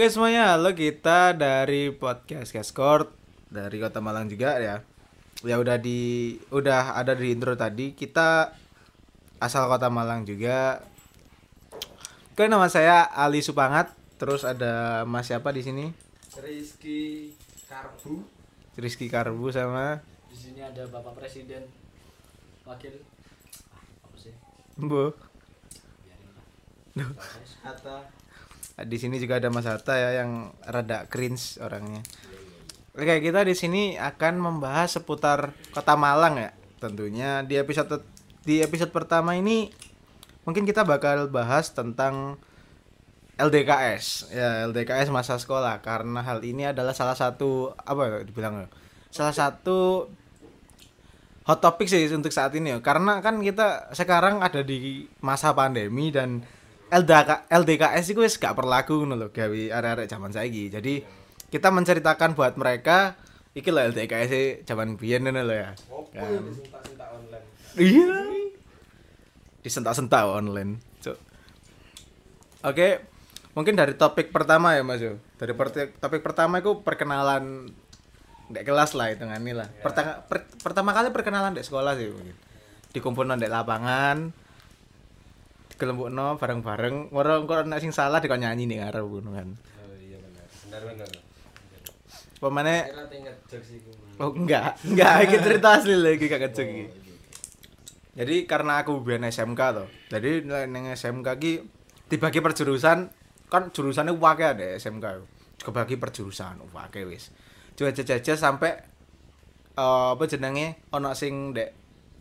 Oke semuanya, halo kita dari podcast Cashcourt dari Kota Malang juga ya. Ya udah di udah ada di intro tadi. Kita asal Kota Malang juga. Oke nama saya Ali Supangat. Terus ada Mas siapa di sini? Rizky Karbu Rizky Karbu sama Di sini ada Bapak Presiden, Wakil. Ah, apa sih? Bu. Biarin lah. Hatta Di sini juga ada Mas Hatta ya yang rada cringe orangnya. Oke, kita di sini akan membahas seputar Kota Malang ya. Tentunya di episode di episode pertama ini mungkin kita bakal bahas tentang LDKS. Ya, LDKS masa sekolah karena hal ini adalah salah satu apa ya dibilang ya? Salah satu hot topic sih untuk saat ini ya. Karena kan kita sekarang ada di masa pandemi dan LDK, LDKS itu wis gak berlaku ngono lho gawe arek-arek zaman saiki. Jadi kita menceritakan buat mereka iki lho LDKS -e zaman biyen ngono lho ya. Kan. Iya. Disentak-sentak online. Cuk. Oke, mungkin dari topik pertama ya Mas yo. Dari topik pertama itu perkenalan Dek kelas lah itu ini lah. Pertama, per- pertama kali perkenalan dek sekolah sih mungkin. Dikumpulno dek lapangan. Kelembukno bareng-bareng. Ora engko nek sing salah dikon nyanyi nih ngarep ngono kan. Oh iya benar Benar benar Pemane Oh enggak, enggak iki cerita asli lagi gak kecek iki. Jadi karena aku biyen SMK to. Jadi ning SMK ki dibagi per jurusan kan jurusannya wake ada SMK. Kebagi per jurusan wake wis. Cuaca-cuaca sampai eh, apa jenenge ono sing dek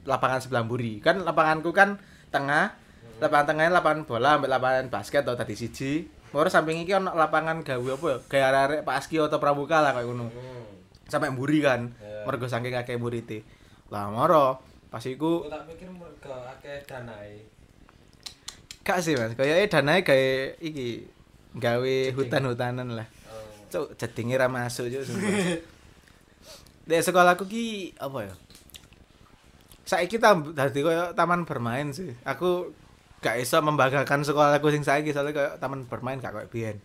lapangan sebelah mburi. Kan lapanganku kan tengah. Lapangan tengahnya lapangan bola, ambek lapangan basket atau tadi siji. Baru samping iki ono lapangan gawe apa ya? Kayak arek Pak Aski atau Pramuka lah kayak ngono. Hmm. Sampai mburi kan Ya. mergo saking akeh murite lah moro pas iku tak pikir mereka akeh danai gak sih mas. Kayaknya danae kayak iki gawe hutan-hutanan lah. Oh. Cuk jedinge ra masuk cuk sekolahku ki apa ya? Saiki tam dadi koyo taman bermain sih. Aku gak iso membanggakan sekolahku sing saiki soalnya koyo taman bermain gak koyo biyen.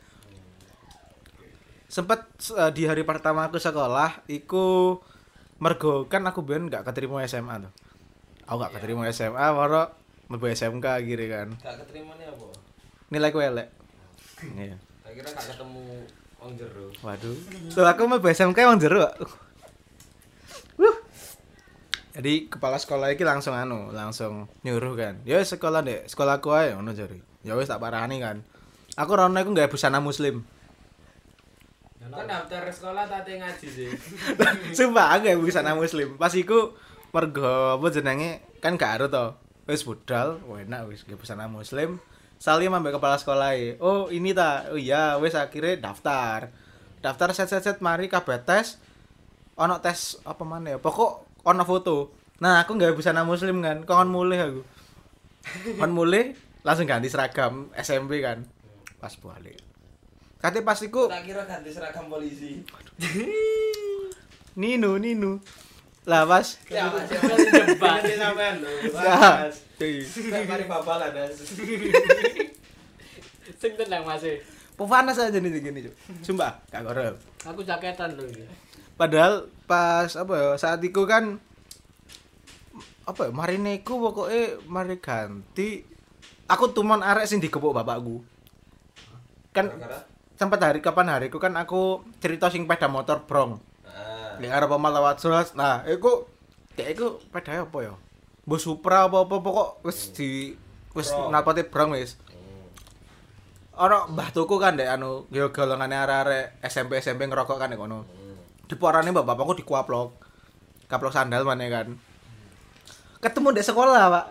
Sempet eh, di hari pertama aku sekolah iku mergo kan aku biyen gak keterima SMA tuh. Aku gak keterima SMA baru mlebu SMK akhirnya kan. Gak keterima nih apa? nilai ku elek. Iya. Tak kira gak ketemu Wong jero. Waduh. Tuh aku mau SMK emang jero. Jadi kepala sekolah iki langsung anu, langsung nyuruh kan. Ya sekolah deh, sekolahku ae ngono jare. Ya wis tak parani kan. Aku rono iku gak busana muslim. Kan daftar sekolah tadi ngaji sih Sumpah aku gak busana muslim. Pas iku mergo apa jenenge kan gak aro to. Wis budal, wah, enak wis gak busana muslim. Salim ambek kepala sekolah e. Oh, ini ta. Oh iya, wis akhirnya daftar. Daftar set set set mari kabeh tes. Ono tes apa mana ya? Pokok ono foto. Nah, aku nggak busana muslim kan. Kongon mulih aku. Kon mulih langsung ganti seragam SMP kan. Pas balik. Kate pas iku Tak kira ganti seragam polisi Nino, Nino. Lah pas Ya mas ya mas jebak Ini sampean lho Ya. Mas Cuy. Kayak mari babalan das Sing tenang Mas. e. Pepanas aja nih gini, Cuk. Sumpah, gak korep. Aku jaketan lho iki. Padahal pas apa ya saat itu kan apa ya marineku pokoknya mari ganti aku tuman arek sing digepuk bapakku kan sempat hari kapan hariku kan aku cerita sing peda motor brong di arah pemal lewat surat nah iku kayak iku peda apa ya bus supra apa apa pokok wis di wis Brong. napati brong wis Hmm. Ono mbah tuku kan dek anu yo golongane arek-arek SMP SMP ngerokok kan kono. Hmm. Diporane mbak bapakku dikuaplok. Kaplok sandal mana kan. Ketemu di sekolah, Pak.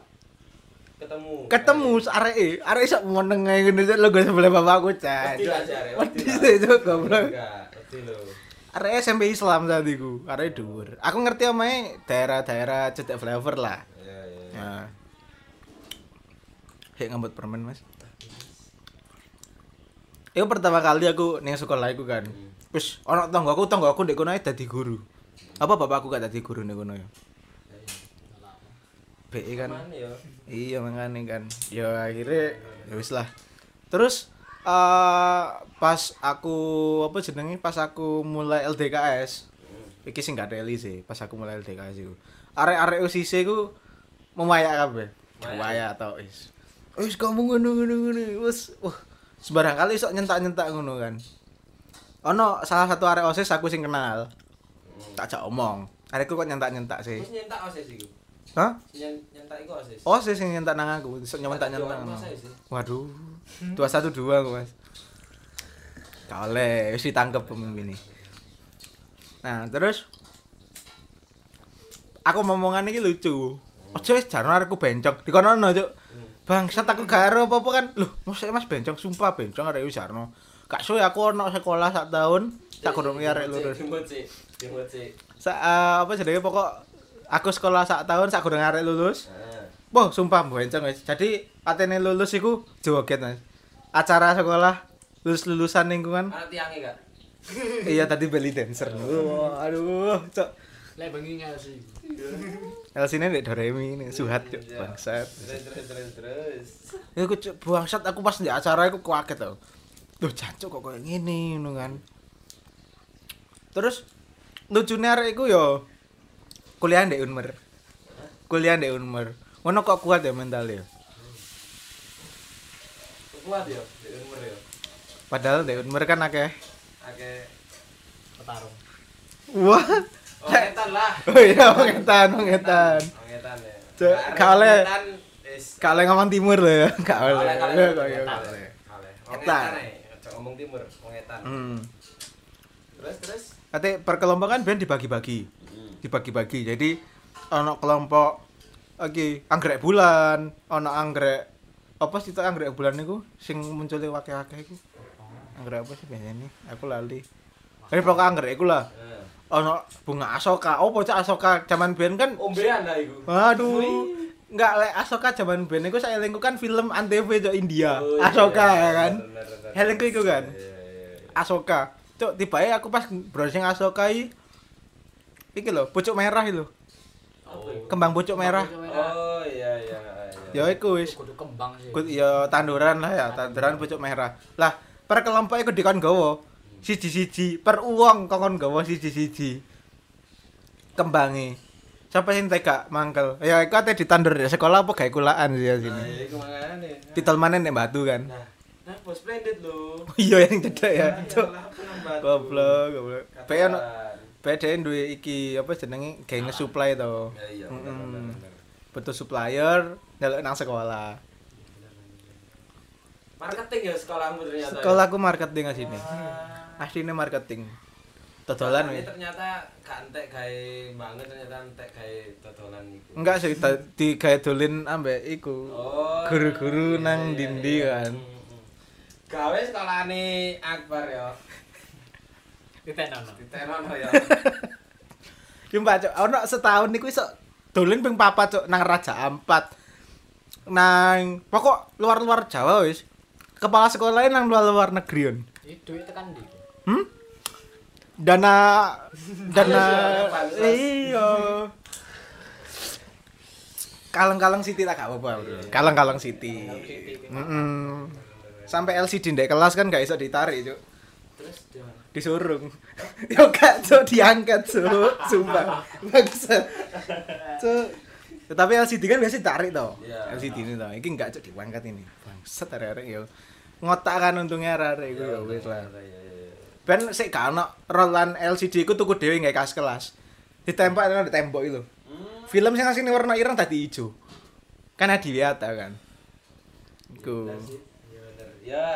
Ketemu Ketemu arek e, arek iso meneng ae ngene lo gue sebelah bapakku, Cak. Wedi Cuk, goblok. Arek SMP Islam saat iku, arek dhuwur. Aku ngerti omae daerah-daerah cetek flavor lah. Iya iya iya. Nah. Ngambut permen, Mas. Itu pertama kali aku ning sekolah iku kan. Wis ana tanggaku tanggaku ndek kono dadi guru. Apa bapakku gak dadi guru ning kono ya? BE kan. Ya? Iya makanya kan. Ya akhirnya ya wis lah. Terus eh pas aku apa jenenge pas aku mulai LDKS iki sing gak teli sih pas aku mulai LDKS iku arek-arek UCC ku memayak kabeh memayak tau is wis kamu ngono ngono ngono wis wah sembarang kali sok nyentak-nyentak ngono kan ono salah satu arek OSIS aku sing kenal tak jak omong arekku kok nyentak-nyentak sih Terus nyentak osis iku. hah Nyen- Nyentak iku osis. OSIS sing nyentak nang aku Jualan ngono. masa sih. Waduh. Dua satu dua aku mas. Gak oleh, wis ditangkep pemimpin ini. Nah terus aku ngomongan ini lucu. Ojo wis jarno aku bencong. Dikono cuk. Bangsat aku gak ero apa-apa kan. Loh, mosok Mas bencong sumpah bencong arek wis jarno. Gak suwe aku ono sekolah sak tahun, sak kurang sih. Dimut sih. Sak eh, apa jenenge pokok aku sekolah sak tahun sak kurang arek lulus. Wah, sumpah bencong wis. Jadi atene lulus iku joget Mas. Acara sekolah lulus-lulusan lingkungan. Ana tiange gak? iya tadi belly dancer. Wah, aduh, cok. Lek bengi sih. Elsine nek Doremi ini suhat cok bangsat. Terus terus terus. Ya aku cok bangsat aku pas di acara iku kaget tau. Duh, jancuk kok koyo ngene ngono kan. Terus lucune arek iku yo kuliah ndek Unmer. Kuliah ndek Unmer. Ngono kok kuat ya mental ya. Kuat ya, di umur ya. Padahal ndek Unmer kan akeh. Akeh Petarung. Wah. Oh, ngetan lah. Oh iya, pengetan, pengetan. Oh, ngetan ya. Cuk, Nah, kale. ngetan, Kale ngomong timur lho ya. Kale, kale, Ya, kale, ya, kale. Kale. Ngomong timur, oh, ngetan. Hmm. Terus terus. Ate perkelompokan ben dibagi-bagi. Dibagi-bagi. Jadi ono kelompok oke anggrek bulan, ono anggrek apa sih tuh anggrek bulan niku sing muncul wakil-wakil iku? Anggrek apa sih biasanya? Aku lali. Tapi pokoknya anggrek iku lah. Heeh. Ono bunga asoka. Oh, bocah asoka zaman biyen kan Ombean lah iku. Waduh. Enggak lek Asoka zaman ben iku saya elingku kan film Antv cok India. Oh, iya, Asoka iya, ya kan. Helengku iku kan. Iya, iya, iya. Asoka. Cok tibae aku pas browsing Asoka iki iki lho, pucuk merah iki lho. Oh. Kembang pucuk merah. Oh iya iya iya. Ya iku wis. Kudu kembang sih. Kut ya tanduran lah ya, tanduran pucuk merah. Lah, per kelompok iku dikon gawa siji-siji, per uang kokon gawa siji-siji. Kembangi. Siapa sing tega mangkel? Ya iku ate ditandur di sekolah apa gawe kulaan sih ya Nah, sini. nih? Titel mana nek batu kan. Nah, nah, bos splendid lho. Iya yang cedek ya. Aku batu. Goblok, goblok. Pe ono pe duwe iki apa jenenge gawe nge-supply to. Ya iya. Butuh supplier ndelok nang sekolah. Marketing ya sekolahmu ternyata. ya? Sekolahku marketing sini. Wah. Asline marketing. Dodolan wis. ternyata gak entek gawe banget ternyata entek gawe dodolan iku. Enggak sih ta- di gawe dolin ambek iku. Oh. Guru-guru iya, nang iya, dindi iya. kan. Mm, mm. Gawe sekolahane Akbar ya. Ditenono. Ditenono ya. Ki mbak cok, ono setahun niku iso dolin ping papat cok nang Raja Ampat. Nang pokok luar-luar Jawa wis. Kepala sekolahnya nang luar-luar negeri on. Iki duit tekan ndi? Hmm? Dana dana iya. Kaleng-kaleng Siti tak gak apa-apa. bro. Kaleng-kaleng Siti. Heeh. Sampai LCD ndek kelas kan gak iso ditarik, Cuk. Terus? Disurung. Yo gak Cuk diangkat, Cuk. Sumpah. Bangsat. Cuk. Tetapi LCD kan biasa ditarik toh. Iya. LCD ini toh. Iki enggak Cuk diangkat ini. Bangsat arek-arek yo. Ngotak kan untungnya arek-arek iku ya wis lah. Iya, iya, iya. Ben sik gak ono rolan LCD iku tuku dhewe nggae kas kelas. Ditempel nang tembok itu. Hmm. Film sing asline warna ireng dadi ijo. Kan adiwiyata kan. Iku. Iya bener. Ya.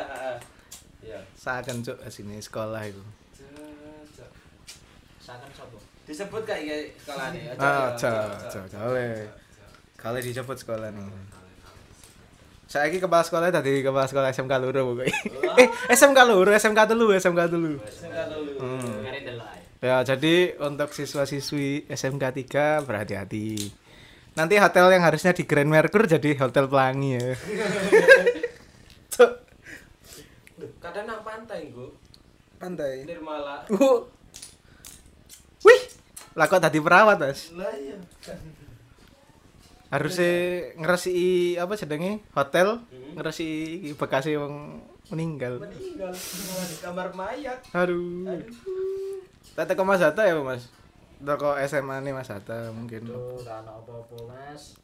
Iya. saken cuk asine sekolah iku. Cocok. Saken sapa? Disebut iki sekolah nih? Ah, aja, aja, gawe. Kali disebut sekolah nih. Saiki kepala sekolah tadi kepala sekolah SMK Luro pokoknya. eh, SMK Luro, SMK telu, SMK telu. Hmm. Ngare delok ae. Ya, jadi untuk siswa-siswi SMK 3 berhati-hati. Nanti hotel yang harusnya di Grand Mercure jadi Hotel Pelangi ya. Kadang nang pantai, Nggo. pantai. Nirmala. Uh. Wih, lah kok tadi perawat, Mas? Lah iya. Harusnya ngeresi apa jenenge hotel, Hmm. ngeresi bekasi wong meninggal. meninggal di kamar mayat Aduh. aduh Mas Hatta ya, Mas. Teko SMA nih Mas Hatta mungkin. Tuh, gak ono apa-apa mas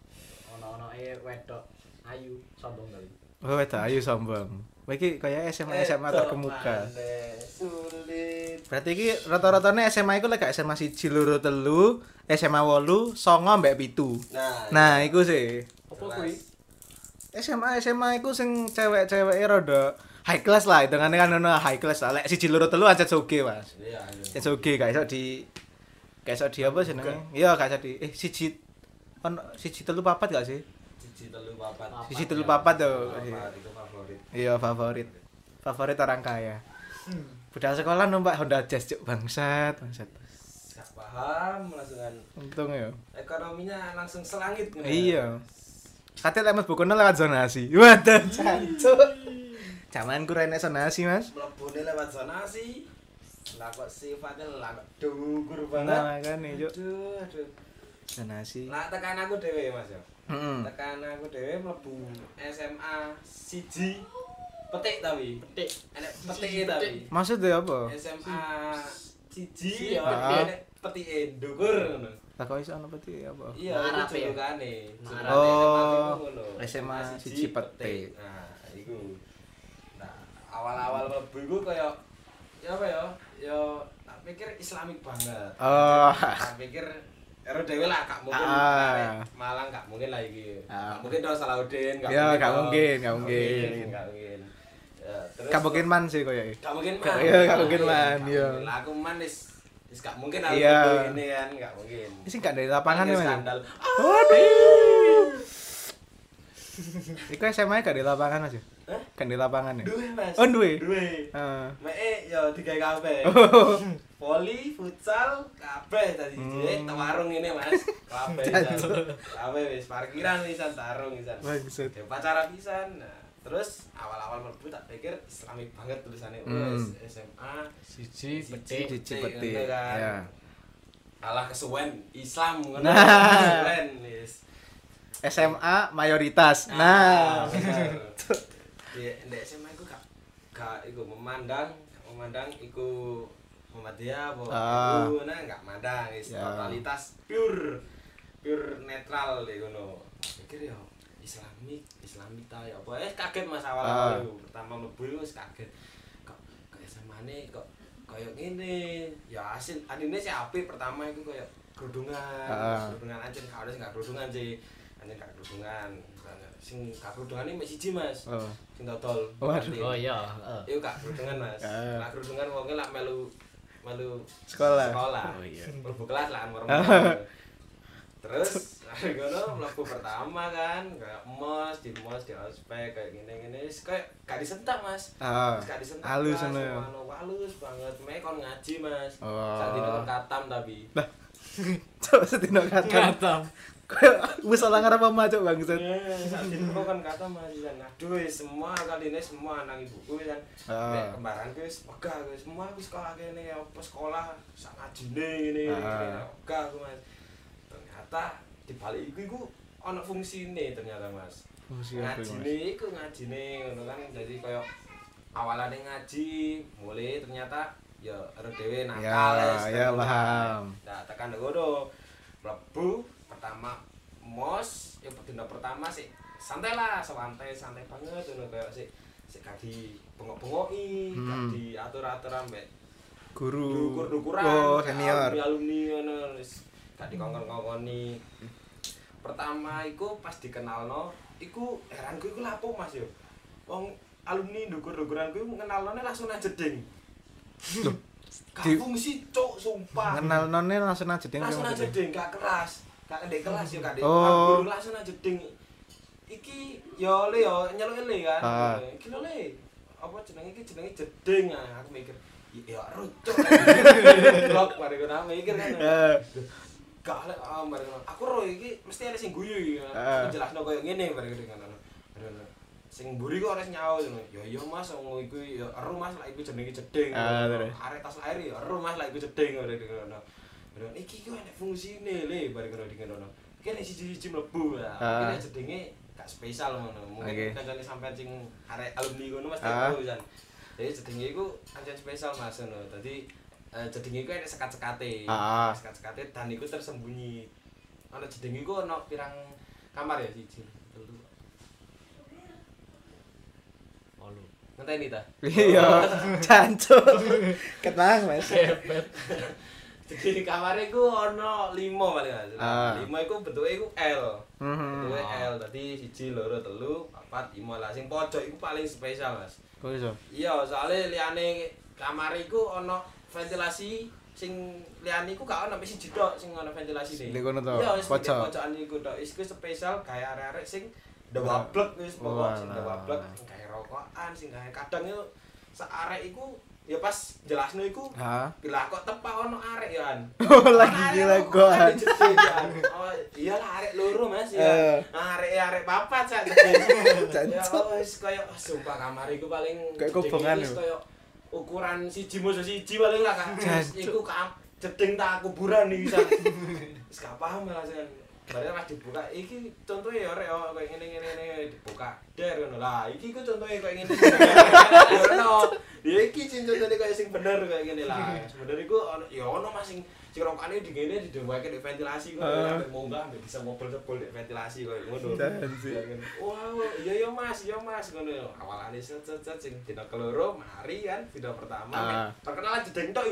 ono-ono e wedok ayu sombong kali Oh, wedok ayu sombong. Iki kaya SMA SMA terkemuka. sulit Berarti iki rata-ratane SMA iku lek gak SMA 1 loro telu, SMA 8, songo mbek pitu. nah Nah, iku sih. apa kuwi SMA SMA iku sing cewek-ceweke rada high class lah, hitungane kan ono high class lah. Lek 1 loro telu ancet soge, Mas. iya iya. Ancet soge gak iso di gak iso di apa jenenge? Iya, gak iso di eh siji ono siji telu papat gak sih? Siji telu papat. Siji telu papat tuh. papat itu favorit Iya, favorit. Favorit orang kaya. Budal sekolah numpak Honda Jazz cuk bangsat, bangsat. gak paham langsungan Untung ya. ekonominya langsung selangit ngono. Iya. Katanya lemes bukunya lewat zonasi. Waduh, cancuk. Zaman ku rene zonasi, Mas. mlebune lewat zonasi lah kok sifatnya lah dugur banget Nah, makane, Cuk. aduh aduh Zonasi. lah tekan aku dhewe Mas ya Heeh. tekan aku dhewe mlebu SMA siji petik tapi petik enek petik Siji tapi petik. Maksudnya apa? SMA siji Siji ya petik. enek petike ndukur ngono Tak kok iso ana peti apa? iya itu ya? Ngarap. Julukane Oh, SMA siji petik. nah iku nah awal-awal mlebu iku kaya ya apa ya ya tak pikir islamik banget Oh. tak pikir Ero dewe lah gak mungkin Ah. Malang gak mungkin lah iki. Ah. Gak mungkin dong Salahuddin, gak Ya, gak dong. mungkin, gak mungkin. Gak mungkin. Ya, terus Gak mungkin man sih koyo. Gak mungkin Gak- man. iya, gak mungkin man, iya. Lah aku man wis wis gak mungkin aku Iya. yeah. ini kan, gak mungkin. Ini gak dari lapangan ya, skandal. Waduh. Iku SMA gak di lapangan, Mas. ya? Hah? Gak di lapangan ya? Duwe, Mas. Oh, duwe? Duwe. Heeh. Mek ya digawe kabeh. Oh. Voli, futsal, kabeh tadi Hmm. hmm. warung ini Mas. Kabeh. Kabeh wis parkiran pisan tarung pisan. Bangsat. Ya pacaran pisan. Nah, terus awal-awal mlebu tak pikir islamik banget tulisannya Hmm. wes SMA siji Siji. petik Cici Petik, peti. ngono kan. Ya. alah kesuwen Islam ngono. Nah. Kesuwen wis. SMA mayoritas. Ah, Nah. bener. Di di SMA iku gak gak iku memandang memandang iku Muhammadiyah apa Ah. iku nah gak mandang wis Ya. totalitas pure pure netral deh ngono. Pikir ya Islamik, Islamik ta ya apa eh kaget Mas awal-awal Ah. iku. pertama mlebu wis kaget. Kok kok SMA-ne kok koyo ngene. Ya asin adine sih apik pertama iku koyo kerudungan, Ah. kerudungan aja gak ada sing gak kerudungan sih. Anjen gak kerudungan. Sing gak kerudungan ini siji Mas. Oh. Sing dodol. Oh iya heeh. Iku gak kerudungan Mas. Ah. Lah kerudungan wong lak melu melu Sekolah. Sekolah. Oh, iya. Mlebu kelas lah ngorong. Terus ngono mlebu pertama kan kayak mos di mos di ospek kayak gini-gini kayak gak disentak Mas. Ah. Wis gak disentak. Halus. Ngono, halus banget. Mek kon ngaji Mas. Oh. Kon katam tapi. Coba setino kata. Katam. Kayak wis salah ngarep apa cuk bangsat. Saat dino kon katam Mas. Dan aduh wis semua kali ini semua anak ibuku kan. Ah. Mek kembaranku wis wegah wis semua wis sekolah kene apa sekolah sak ngajine ngene Ah. wegah aku Mas. Ternyata di balik iku iku ana fungsine ternyata Mas. Fungsi ngajine iku ngajine ngono kan jadi kaya awalane ngaji mulai ternyata ya ero dhewe nakal Ya, ya, paham. nah tekan ngono mlebu pertama mos ya dina pertama sih santai lah santai santai banget ngono kaya sih sik gak di bengok-bengoki Hmm. diatur-atur ambek Guru. dukur-dukuran Oh, senior. alumni ngono gak dikongkon-kongkoni. Pertama iku pas dikenalno iku heranku iku lapo Mas yo? Wong alumni dukur-dukuranku iku ngenalno langsung nang jeding. Gak fungsi cuk sumpah. Nonnya langsung aja ding. langsung nang jeding gak keras. Gak ndek kelas yo gak ndek Oh. guru langsung nang jeding. Iki yo le yo nyeluk le kan? Ah. iki lho le. Apa jenenge iki? Jenenge jeding. Aku mikir ya rucuk. Blok mari ngono mikir kan Eh, gak lek ah ngono aku ro iki mesti ada sing guyu iki Ah. aku jelasno koyo ngene ngono ngono Ngono. sing mburi kok harus nyawa ngono ya iya mas wong iku ya eru mas lek iku jenenge jeding Ah, Ngono. arek tas lahir ya eru mas lek iku jeding ngono ngono ngono iki ku enek fungsine le mari ngono di ngono kene siji-siji mlebu lah Ah. kene jedinge gak spesial ngono. Mungkin Oke. kancane sampean sing arek alumni ngono Mas Ah. tahu pisan. Jadi jedenge iku kancane spesial Mas ngono. Dadi eh, jedenge iku enek sekat-sekate. Ah. Sekat-sekate dan iku tersembunyi. Ana jedenge iku ana pirang kamar ya siji. Telu. Olu. Ngenteni ta? Iya, cancuk. Ketang, Mas. Kepet. Jadi di kamarnya iku ana 5 paling Ah. salah. 5 iku bentuknya iku L. Mhm. Bentuknya L. Dadi siji, loro, telu, papat, lima lah. Sing pojok iku paling spesial, Mas. Kok iso? Iya, soalnya liyane kamar iku ana ventilasi sing liyane iku gak ana mesti jedok sing ana ventilasi Di kono to, Iya, pojokan iku tok. Iku spesial gawe arek-arek sing dewablek wis pokok sing dewablek sing gawe rokokan, sing gawe kadang yo sak arek iku ya pas jelasno iku? Bila kok tepak ono arek ya an. Oh, lagi gila kok goan. ada jeding, ya, An. Oh, iya lah arek loro Mas ya. Eh. Arek arek papat sak. Ya wis koyo ah, sumpah kamar iku paling Kayak kobongan koyo ukuran siji musuh siji paling lah. Jancuk. Iku jeding tak kuburan iki sak. Wis gak paham sen. Bareng pas dibuka, iki contohnya ya rek oh, kayak ngene ngene ngene dibuka der ngono lah. Iki ku contohnya kayak ngene. Ono. Ya iki sing contohnya kayak sing bener kayak ngene lah. Sebenarnya iku ono ya ono mas sing sing rokane di ngene didewake di ventilasi kok Ah. sampe munggah sampe bisa ngobrol-ngobrol di ventilasi kayak ngono. Wow, iya iya Mas, iya Mas ngono. Awalane set set set sing dina keloro mari kan dina pertama. Ah. Perkenalan jedeng tok.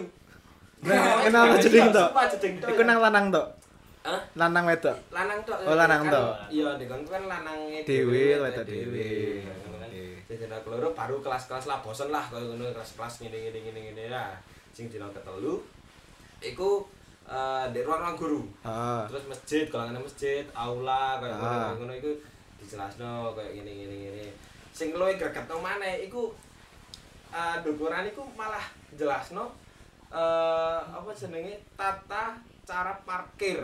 Nah, kenal jedeng tok. Iku nang lanang tok. Hah? Lanang wedok. lanang tok. Oh, lanang tok. Iya, dikon kan lanange Dewe, wedok. Sing dina keloro baru kelas-kelas lah bosen lah koyo ngono kelas-kelas ngene ngene lah. Sing dina ketelu iku eh di ruang-ruang guru. Ah. terus masjid kalau ada masjid aula ngono Ah. ngono iku dijelasno kayak gini gini gini sing luwih gregetno maneh iku eh dukuran iku malah jelasno eh apa jenenge tata cara parkir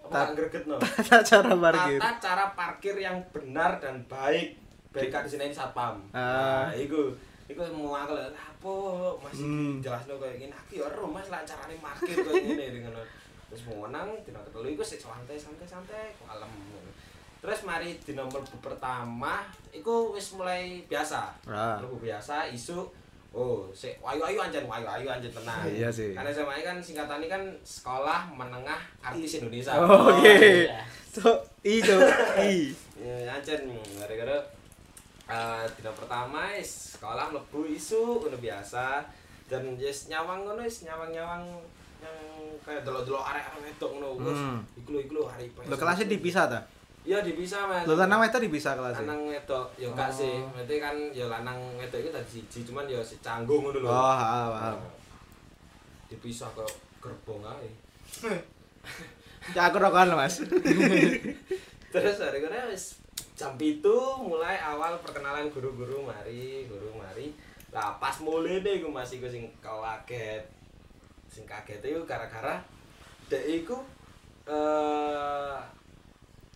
apa Tat- gak gregetno Tata cara parkir. tata cara parkir yang benar dan baik baik di sini satpam Ah. nah iku iku mau aku lho apa masih Hmm. jelasno kayak gini aku ya ero mas lah carane parkir gini dengan terus mau menang dina ketelu iku sik santai santai santai kalem terus mari dina mlebu pertama iku wis mulai biasa Ah. biasa isu oh sik ayu ayu anjen ayu ayu anjen tenang Iya sih. karena SMA kan singkatannya kan sekolah menengah artis Indonesia Oh, Oke. iya. Cok, i cok, i. Ya, ancen gara-gara eh dina pertama is sekolah mlebu isu ngono biasa dan yes nyawang ngono is nyawang-nyawang yang kayak delok-delok arek-arek wedok ngono. Hmm. iku lho iku lho hari Lo kelasnya dipisah ta? Iya dipisah Mas. Lo lanang wedok dipisah kelasnya. lanang wedok ya Oh. sih. Berarti kan ya lanang wedok itu tadi siji cuman ya si canggung ngono lho. Oh, ah, paham. Dipisah ke gerbong ae. Ya aku rokokan Mas. Terus gara-gara wis jam itu mulai awal perkenalan guru-guru mari, guru mari. Lah pas mulai deh gue masih gue sing kaget. Sing kaget itu gara-gara dek iku eh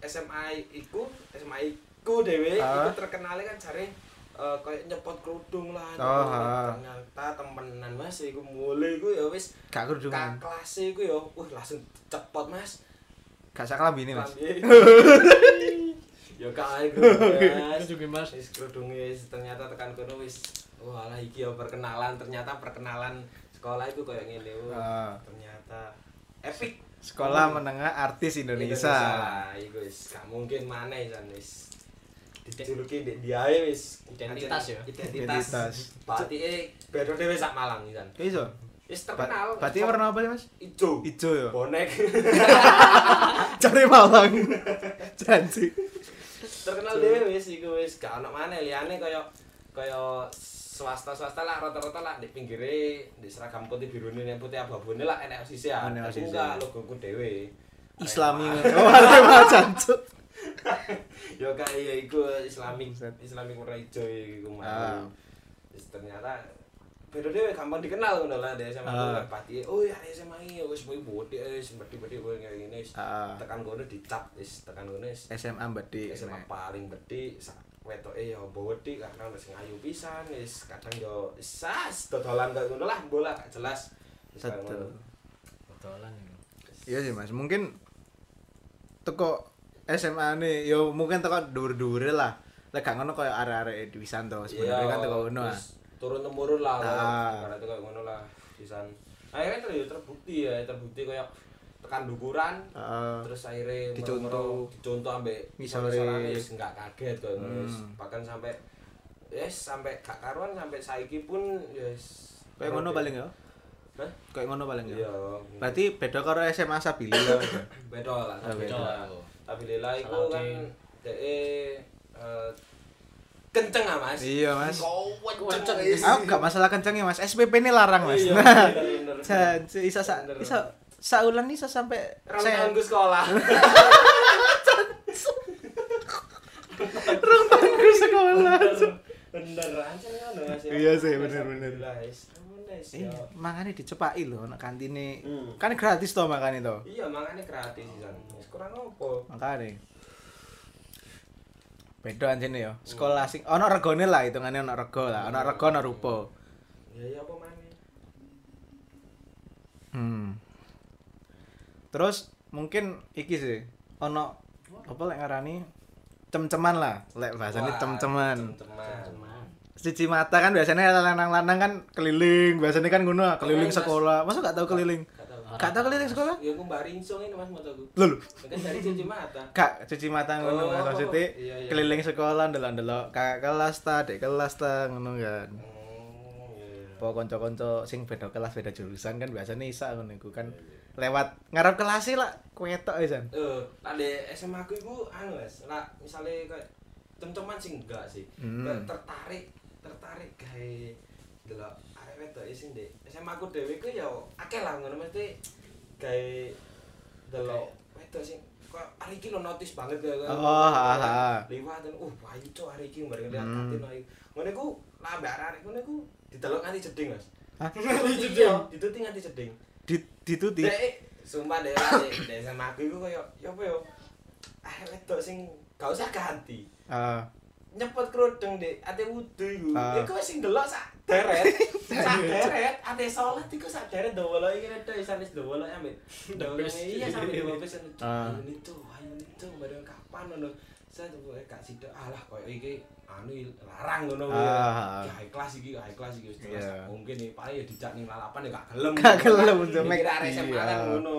SMA iku, SMA iku dhewe Ah. iku terkenalnya kan cari eh kayak nyepot kerudung lah. Oh, ah. ternyata temenan Mas iku mulai iku ya wis Gak kak kerudungan. kelas iku ya, wah langsung cepot Mas. Gak sak lambi ini Mas. ya kae juga mas. Wis kerudung wis ternyata tekan kono wis walah iki ya perkenalan ternyata perkenalan sekolah itu kayak ngene. Wah, Ah. Ternyata epic Sekolah menengah artis Indonesia. lah iku wis gak mungkin maneh jan wis dijuluki ndek diae wis Identitas ya? identitas Identitas. batike beda dhewe sak Malang jan Iso. wis terkenal Berarti warna apa sih Mas? ijo Ijo ya. bonek Cari Malang. Janji. terkenal dhewe wis iku wis gak ono maneh liyane kaya kaya swasta-swasta lah rata-rata lah di pinggire di seragam putih biru ini putih abu-abu ini lah enek osisi ya Enek tapi osisi. enggak logoku dhewe Islami. Oh, ada Mas Jancuk. ya kayak ya iku islamik Buset. islamik warna ijo iku Ah. mah ternyata dhewe gampang dikenal ngono lah dari SMA Ah. ah. pati oh ya SMA iki wis boy bodi wis bedi-bedi kowe kayak gini wis tekan kono dicap wis tekan kono SMA Mbadi. SMA paling bedhi sak wetoke ya mbok wedi karena wis ngayu pisan wis kadang yo sas dodolan kayak ngono lah bola gak jelas. Betulan itu. Iya sih Mas, mungkin teko SMA nih yo mungkin teko dhuwur-dhuwure lah. Lek gak ngono koyo arek-arek di Wisanto sebenarnya kan teko ngono. ah. turun temurun lah Ah. karena kayak ngono lah pisan akhirnya ter ya terbukti ya terbukti kayak tekan dukuran Heeh. terus akhirnya Dicontoh. dicontoh ambek ngisore wis enggak kaget kok Hmm. bahkan sampai yes sampai gak karuan sampai saiki pun yes Kayak ngono paling ya. Hah? Kayak ngono paling ya. iya Berarti beda karo SMA Sabili lah. beda lah beda beda. tapi Lila itu Salahuddin. kan de eh, kenceng ah mas Iya, Mas. kenceng Aku gak masalah kenceng ya Mas. SPP ini larang Mas. Iya, Nah, bener, bener. Bener. iso saulan iso sampai saya tahun gue sekolah rong tahun ke sekolah. bener aja kan ya. Iya sih, bener, bener. Guys, guys, Eh, ya. makanya dicepai loh anak kantine. Hmm. Kan gratis toh makanya toh. iya makanya gratis sih san Wis kurang apa Makanya. Beda anjene ya. Sekolah sing ono regone lah hitungane ono rego lah. Ono rego ono rupa. ya ya apa mana Hmm. Terus mungkin iki sih ono apa lek ngarani cem-ceman lah. Lek bahasane cem-ceman. Cuci mata kan biasanya lanang-lanang kan keliling, biasanya kan ngono keliling sekolah. Masa gak tahu keliling? Gak tahu keliling sekolah? ya aku mbak rinsong ini mas motoku Lho, lho. kan dari cuci mata Kak, cuci mata ngono Oh, Mas. maksudnya iya, iya. keliling sekolah ndelok-ndelok kakak kelas ta, adik kelas ta ngono kan. oh iya apa kanca-kanca sing beda kelas beda jurusan kan biasanya isa ngono kan lewat ngarep kelas lah kuetok ya San. eh lah di SMA aku iku anu mas lah misalnya kayak teman-teman sih enggak sih Hmm. Kayak tertarik tertarik kayak delok arek wedok sing di SMA aku dhewe ku ya akeh lah ngono mesti kayak delok wedok sing kok hari iki lo notice banget kayak Oh, ha, ha. liwat dan uh payu cok hari iki bareng lihat Hmm. katin ae ngono iku lah mbak arek ngono iku didelok nganti jeding mas Hah? iya dituti nganti jeding Di dituti. Dek, sumpah dek, dek sama aku iku koyo ya apa yo. Ah wedok sing gak usah ganti. Ah, Nyepot kerudung dek, ate wudu iku. Ah. Iku sing delok sak deret. sak deret, ate salat iku sak deret ndowolo iki redho wis wis ndowolo ambek. Ndowolo best. iya sampe dua pesen. Ah. Ayo itu, ayo itu bareng kapan ngono. Saya tuh gak sido alah koyo iki anu larang ngono kuwi. Ah. Ya, high class iki, high class iki wis Iya. jelas. Mungkin nih paling ya dijak ning lalapan ya gak gelem. Gak gelem untuk Mikir make- arek iya. ngono.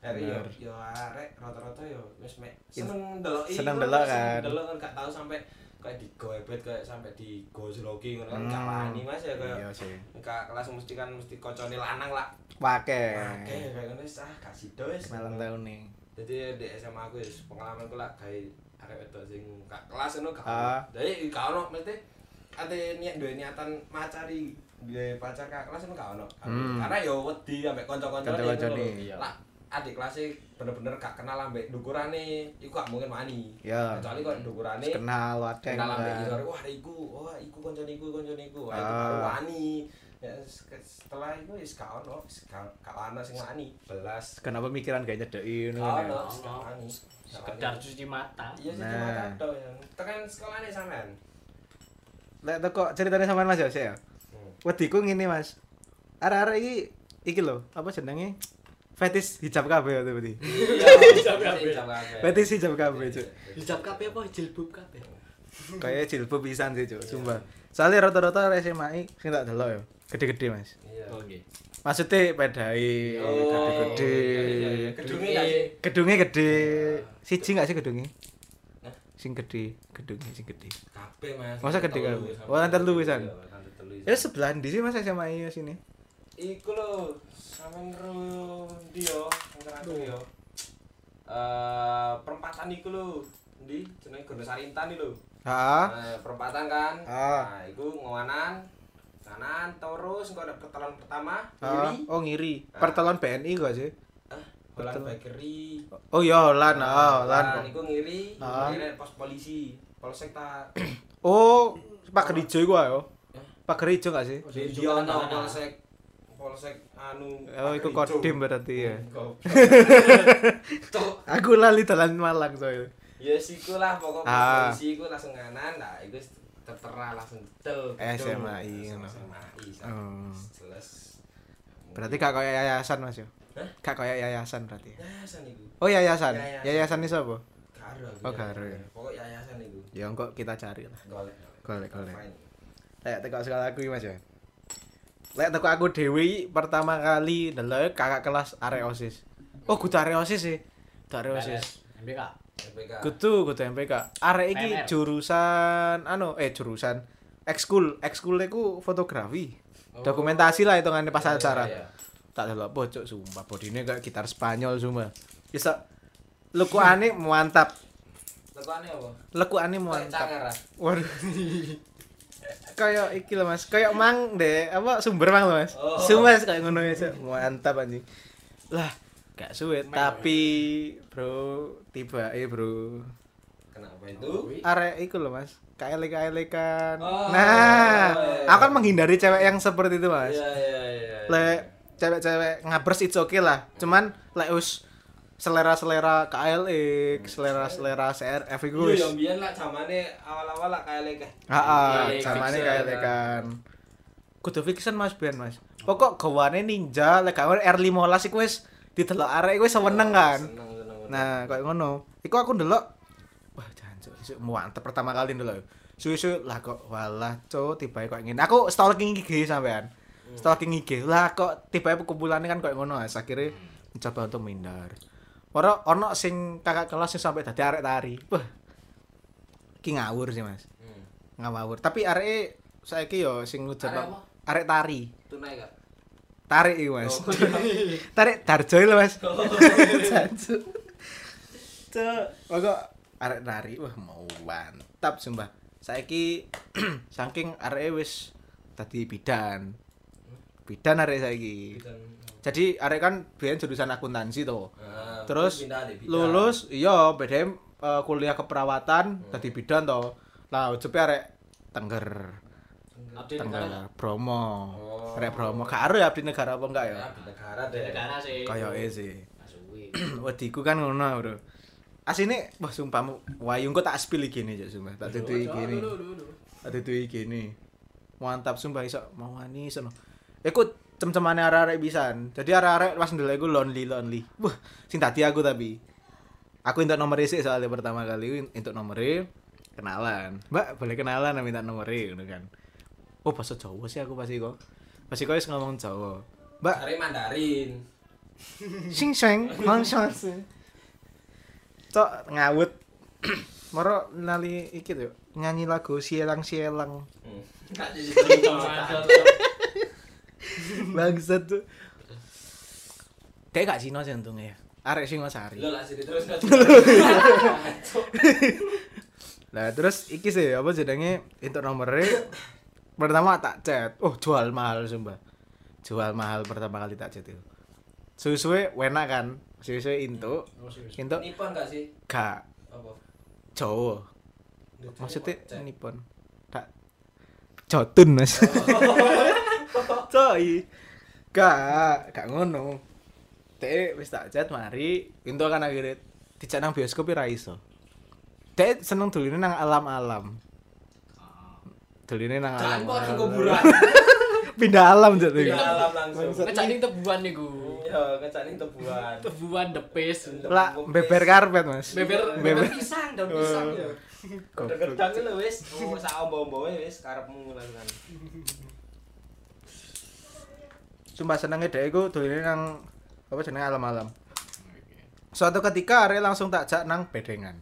Arek yo yo arek rata-rata yo wis mek seneng delok iki. Seneng delok kan. Delok kan gak tau sampai kayak digoebet kayak sampai di gojloki ngono kan gak Hmm. wani Mas ya kayak Iya sih. Kak kelas mesti kan mesti kocone lanang lah. Wake. Oke, kayak ngono wis ah gak sido wis. Malam tahun nih. Jadi di SMA aku wis pengalamanku lah kayak wedok sing gak kelas ngono gak. Ah. ono. Jadi gak ono mesti ate niat duwe niatan macari duwe pacar kak kelas ngono gak ono. Hmm. Karena yo wedi ambek lho. iya. Lah adik kelas bener-bener gak kenal ambek dukurane, iku gak mungkin wani. Ya. Kecuali kok dukurane Kenal wadah. kenal ambek iku wah iku, wah iku kancane iku kancane iku. Wah itu Ah. baru wani. Ya se- setelah itu wis gak ono, gak gak ono sing wani. Belas Kenapa pikiran gak nyedeki ngono no. Ono. Sekedar cuci mata. Iya sih Nah. cuma kado yang tekan sekolah nih sampean. Lek teko ceritanya sama Mas ya, sih ya. Hmm. Wediku ngene Mas. Arek-arek iki iki lho, apa jenenge? Fetis hijab kabeh ya berarti. Iya, Hijab kabeh. hijab kabeh. Fetis hijab kabeh, Cuk. Hijab kabeh apa jilbab kabeh? Kayak jilbab pisan sih, Cuk. Sumpah. Soalnya rata-rata SMA sing tak delok ya, gede-gede, Mas. Iya. Oke. Maksudnya pedai Oh, gede-gede. iya, iya, iya. Gedungnya? Gedungnya gede. Siji gak sih gedungnya? Sing gede, gedungnya sing gede. Kabeh Mas. Masa gede sampai Oh, pisan? iya, lantai telu Ya sebelah di sih Mas SMA ya sini. Iku lho, sampean ro ndi yo, yo. Eh, perempatan iku lho. Ndi jenenge Gono Sarintan iki lho. Heeh. Nah, perempatan kan. Ah. Nah, iku nganan kanan terus engko ada pertelan pertama Ah, kiri. oh ngiri. Ah. Pertelon BNI gak sih? Ah, Holland Pertelan. Bakery. Oh iya, Lan, oh, Lan Lan. iku ngiri, Ah. ngiri pos polisi. Polsek ta Oh, Pak Gerijo iku ayo. Eh? Pak Gerijo gak sih? Di ono polsek polsek anu Oh, iku kodim berarti ya. Aku lali dalan Malang soalnya. Ya siku lah pokok pos Ah. polisi iku langsung nganan nah iku wis tertera langsung Langsung ngono. SMAI. Oh. Jelas. Berarti gak kayak yayasan Mas yo. Hah? Gak kayak yayasan berarti. Yayasan iku. Oh yayasan. Yayasan. Yayasan ini siapa? Karo. Oh, karo yayasan. ya. Pokok yayasan itu. Ya kok kita cari lah. Golek. Golek, golek. Lek teko sekolah aku iki, Mas ya. Lek teko aku dhewe iki pertama kali ndelok kakak kelas arek OSIS. Oh, kudu arek OSIS sih. Arek OSIS. MBK. MPK. Kudu kudu MPK. Arek iki jurusan anu eh jurusan ekskul, ekskul iku fotografi. Oh. Dokumentasi lah hitungannya pas Iya, acara. iya, iya. Tak delok pojok sumpah bodine kayak gitar Spanyol sumpah. Bisa lekukane mantap. Lekane apa? Lekukane Kayak mantap. Ah. Waduh. kayak iki lho Mas, kayak mang deh, apa sumber mang lho Mas. Oh. Sumpah kayak ngono ya, mantap anjing. Lah, gak suwe tapi bro tiba eh bro Kenapa itu? arek iku lho Mas kaelek kaelekan Oh, nah iya. aku kan menghindari cewek yang seperti itu Mas Iya iya iya. lek cewek-cewek ngabers it's okay lah cuman lek us selera-selera KLX, selera-selera CRF Iya wis yang biyen lah zamane awal-awal lah lek. Heeh, Iya, zamane KLX kan. Kudu fiction Mas Ben Mas. Pokok gawane ninja lek gawe R15 iku wis didelok arek seneng kan. Seneng seneng. Nah, kayak ngono. Iku aku ndelok wah jancuk isuk mantep pertama kali ndelok. Suwe-suwe lah kok walah cuk tibae kok ngene. Aku stalking IG sampean. Stalking IG. Lah kok tibae kumpulannya kan kayak ngono Mas. Akhirnya mencoba untuk menghindar. Ora ono sing kakak kelas sing sampai dadi arek tari. Wah. Ki ngawur sih Mas. Hmm. Ngawur. Tapi areke saiki yo sing ngucap arek tari. Tunai gak? Tarik iki Mas. Oh, iya. Tarik Darjoy lho Mas. Jancuk. Cuk, pokok arek nari wah mau mantap sumpah. Saiki saking areke wis dadi bidan. Bidan arek saiki. Jadi arek kan biyen jurusan akuntansi to. Nah, Terus lulus iya BDM eh, kuliah keperawatan dadi bidan to. Lah ujepe arek Tengger. Abdi negara. Tengger Bromo. Oh. Arek Bromo. Gak ero ya abdi negara apa enggak ya? Ya, di negara Abdi deh. negara sih. Kayak sih. Wediku kan ngono, Bro. Asine wah sumpahmu wayung kok tak spill iki nih, Cuk, sumpah. Tak tutui iki nih. Tak tutui iki nih. Mantap sumpah iso mau wani sono. Iku cem-cemane arek-arek pisan. Jadi arek-arek pas ndelok iku lonely lonely. Wah, sing tadi aku tapi. Aku minta nomor sih soalnya pertama kali untuk nomor kenalan. Mbak, boleh kenalan minta nomor ngono kan. Oh, bahasa Jawa sih aku pasti kok. Pasti kok ngomong Jawa. Mbak, Cari Mandarin. sing seng mangsa cok ngawut. Moro nali iki tuh nyanyi lagu sielang sielang Hmm. Jadi bangsat tuh. Kayak gak Cina sih untungnya ya arek Singosari Lo lah terus kan. lah terus iki sih apa jenenge? Untuk nomornya pertama tak chat oh jual mahal sumpah. Jual mahal pertama kali tak chat itu. Suwe-suwe enak kan? Suwe-suwe into into Nippon gak sih? gak. Apa? Jawa. Maksudnya cek. Nippon. Tak. Jotun mas. Coy. Gak. Gak ngono. Teh wis tak chat mari. Itu kan akhirnya. Dijak nang bioskop ya iso. Teh seneng duline nang alam-alam duline nang Jangan kok alam kuburan. pindah alam jatuh Di alam langsung. Ngecak ning tebuan niku. Ya, ngecaning tebuan. Tebuan the pace. lah beber karpet mas Beber Beber. pisang, daun pisang. Ya. Gedang lho wis. Oh, sak ombo-omboe wis karepmu langsung. sumpah senengnya deh iku duline nang apa jenenge alam-alam suatu ketika Are langsung tak jak nang bedengan.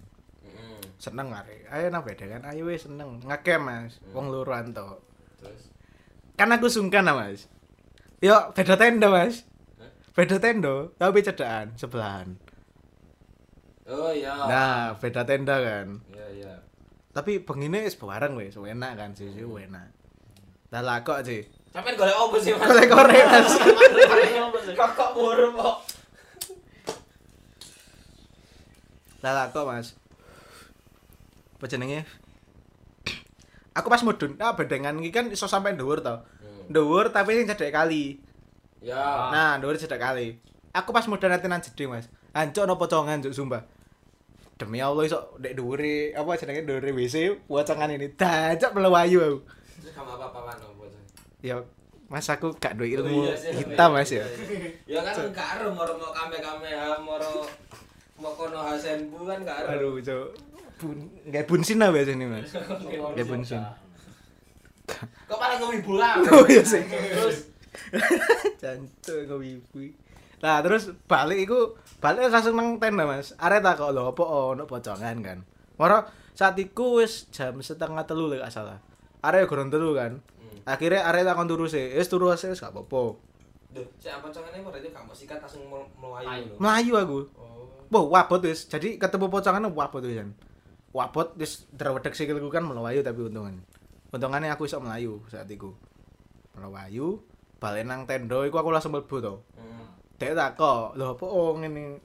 Seneng Are ayo nang bedengan ayo wis seneng. Ngake mas. Wong luruan to Terus? Kan aku sungkan mas? Yo beda tenda mas. Hah? beda tenda tapi cedaan sebelahan. Oh iya. nah beda tenda kan? Iya iya. tapi bengine wis bareng wis. Enak kan sih sih enak. Lah lah kok sih? Sampai golek opo sih, Mas? golek korek mas. Kok kok kok. lah kok mas apa jenenge aku pas mudun ah bedengan iki kan iso sampai dhuwur to Hmm. dhuwur tapi sing cedek kali Ya. nah dhuwur cedek kali aku pas mudun nanti nang jeding mas ancok no pocongan juk sumpah demi Allah iso dek dhuwure apa jenenge dhuwure WC pocongan ini dajak melewayu aku Terus kamu apa-apa kan opo sih? ya mas aku gak duwe Oh, ilmu iya sih, hitam iya, mas ya iya, iya. Ya kan gak ero moro mau kame-kame moro mau kono ha senpu kan gak ada. Aduh, cok. Bun, kayak bunsin lah biasanya mas. Kayak bunsin. Kok malah ngowi bola? Oh iya sih. Terus Cancuk kok wibu. Nah, terus balik iku balik langsung nang tenda, Mas. Arek tak kok lho apa ono pocongan kan. Moro saat iku wis jam setengah telu lek salah. Arek gorong telu kan. Akhirnya arek takon turu sih. Wis turu sih gak apa-apa. Duh, si apa congannya berarti kamu sikat langsung mel- melayu. Melayu aku. Oh. Wah, wabot wis. Jadi ketemu pocongan wabot wis. Kan. Wabot wis drawedek sikilku kan melayu tapi untungan. Untungannya aku iso melayu saat iku. Melayu, balik nang tenda iku aku langsung mlebu to. Hmm. Dek tak kok, lho apa oh ngene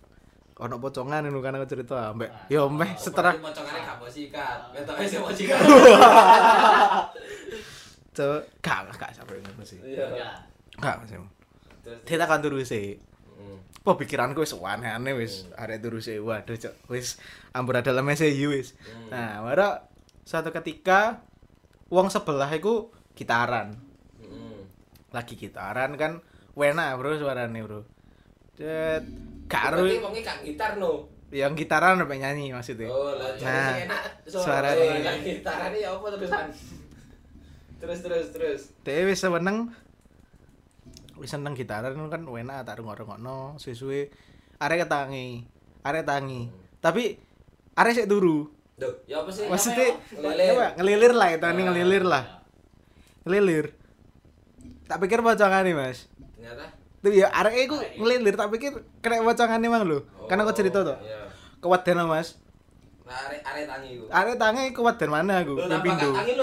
ono pocongan ngono kan aku cerita ambek yo meh setelah Berarti pocongannya gak mau sikat. Metoknya sih mau sikat. Cuk, gak gak sampai ngono sih. Iya. Ya. Gak sih. Terus Dia takkan turu sih. Hmm. Po pikiranku wis aneh-aneh wis arek turu sih. Waduh, cuk, wis ambur ada lemes wis. Hmm. Nah, baru suatu ketika wong sebelah iku gitaran. Hmm. Lagi gitaran kan wena bro suarane bro. Cet, gak ero wongnya gak gitar no. yang gitaran sampai nyanyi maksudnya. Oh, lah Nah, jadi enak suaranya. Oh, lah gitarnya ya apa terusan? Terus terus terus. Dia wis seneng wis seneng gitaran kan wena tak rungok-rungokno suwe-suwe arek ketangi. Arek tangi. Tapi arek sik turu. Duh, ya apa sih? Maksudnya Ngelilir. apa? ngelilir lah itu nih Ah. ngelilir lah. Ngelilir. Tak pikir pocongane, Mas. Ternyata. Tuh ya arek iku ngelilir tak pikir kena pocongane mang lho. Kan aku cerita tuh. Iya. Keweden Mas. Nah, are are tangi iku. Arek tangi mana aku? Lho, tangi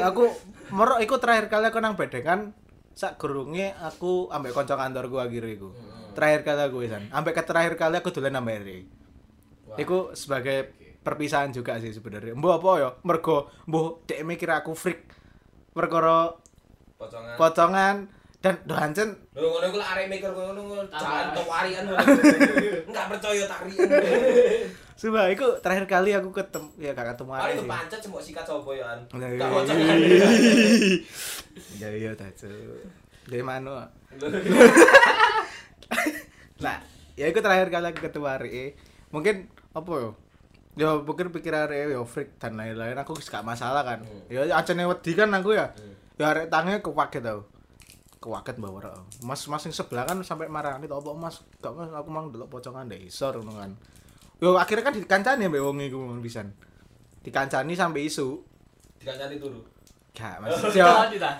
aku merok iku terakhir kali aku nang bedengan sak gurunge aku ambek kanca kantorku akhirnya iku. Terakhir kali aku wisan. Ambek ke terakhir kali aku dolan nang Mary. Iku sebagai perpisahan juga sih sebenarnya. Mbok apa ya? Mergo mbok dek mikir aku freak. Perkara Pocongan. pocongan dan doancen Lho ngono iku arek mikir koyo ngono jangan Tambah. tewarian. Enggak percaya tarian. Sumpah, iku terakhir kali aku ketemu ya gak ketemu Ari arek pancet cuma sikat sapa ya an. Gak iya. pocongan. Ya iya ta, Cuk. Dari mana? Nah, ya itu terakhir kali aku ketemu Ari. Mungkin apa ya? Ya mungkin pikir Ari ya freak dan lain-lain aku gak masalah kan. Hmm. Ya acene wedi kan aku ya. Hmm. Ya Ari tangannya kewaget tau. Kewaget bawa. Mas mas yang sebelah kan sampai marah nih apa Mas? Gak Mas aku mang delok pocongan deh isor ngono kan. Yo akhirnya kan dikancani mbek wong iku mang pisan. Dikancani sampai isu. Dikancani turu. Gak Mas. Oh, Yo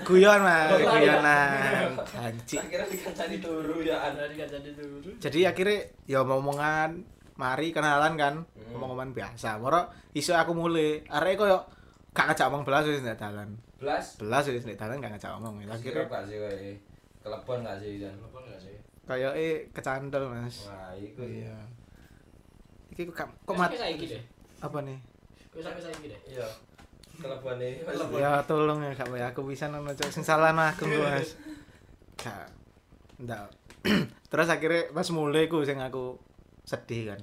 guyon Mas, guyonan. Janji. Tak kira dikancani turu ya. Ada dikancani dulu. jadi akhirnya ya omongan mari kenalan kan Hmm. omong-omongan biasa moro isu aku mulai arek koyo gak ngajak omong belas wis nek dalan Belas. belas wis nek dalan gak ngajak omong Akhirnya akhirnya gak sih kowe? Kelebon gak sih Jan? Telepon enggak sih? kayak eh kecandel mas Wah, iku. iya iki kok kok mat apa nih Kok sampai saiki deh. Iya. Kelebone. ya tolong ya kak aku bisa nono cok sing salah nah aku mas gak ndak terus akhirnya pas mulai ku sing aku sedih kan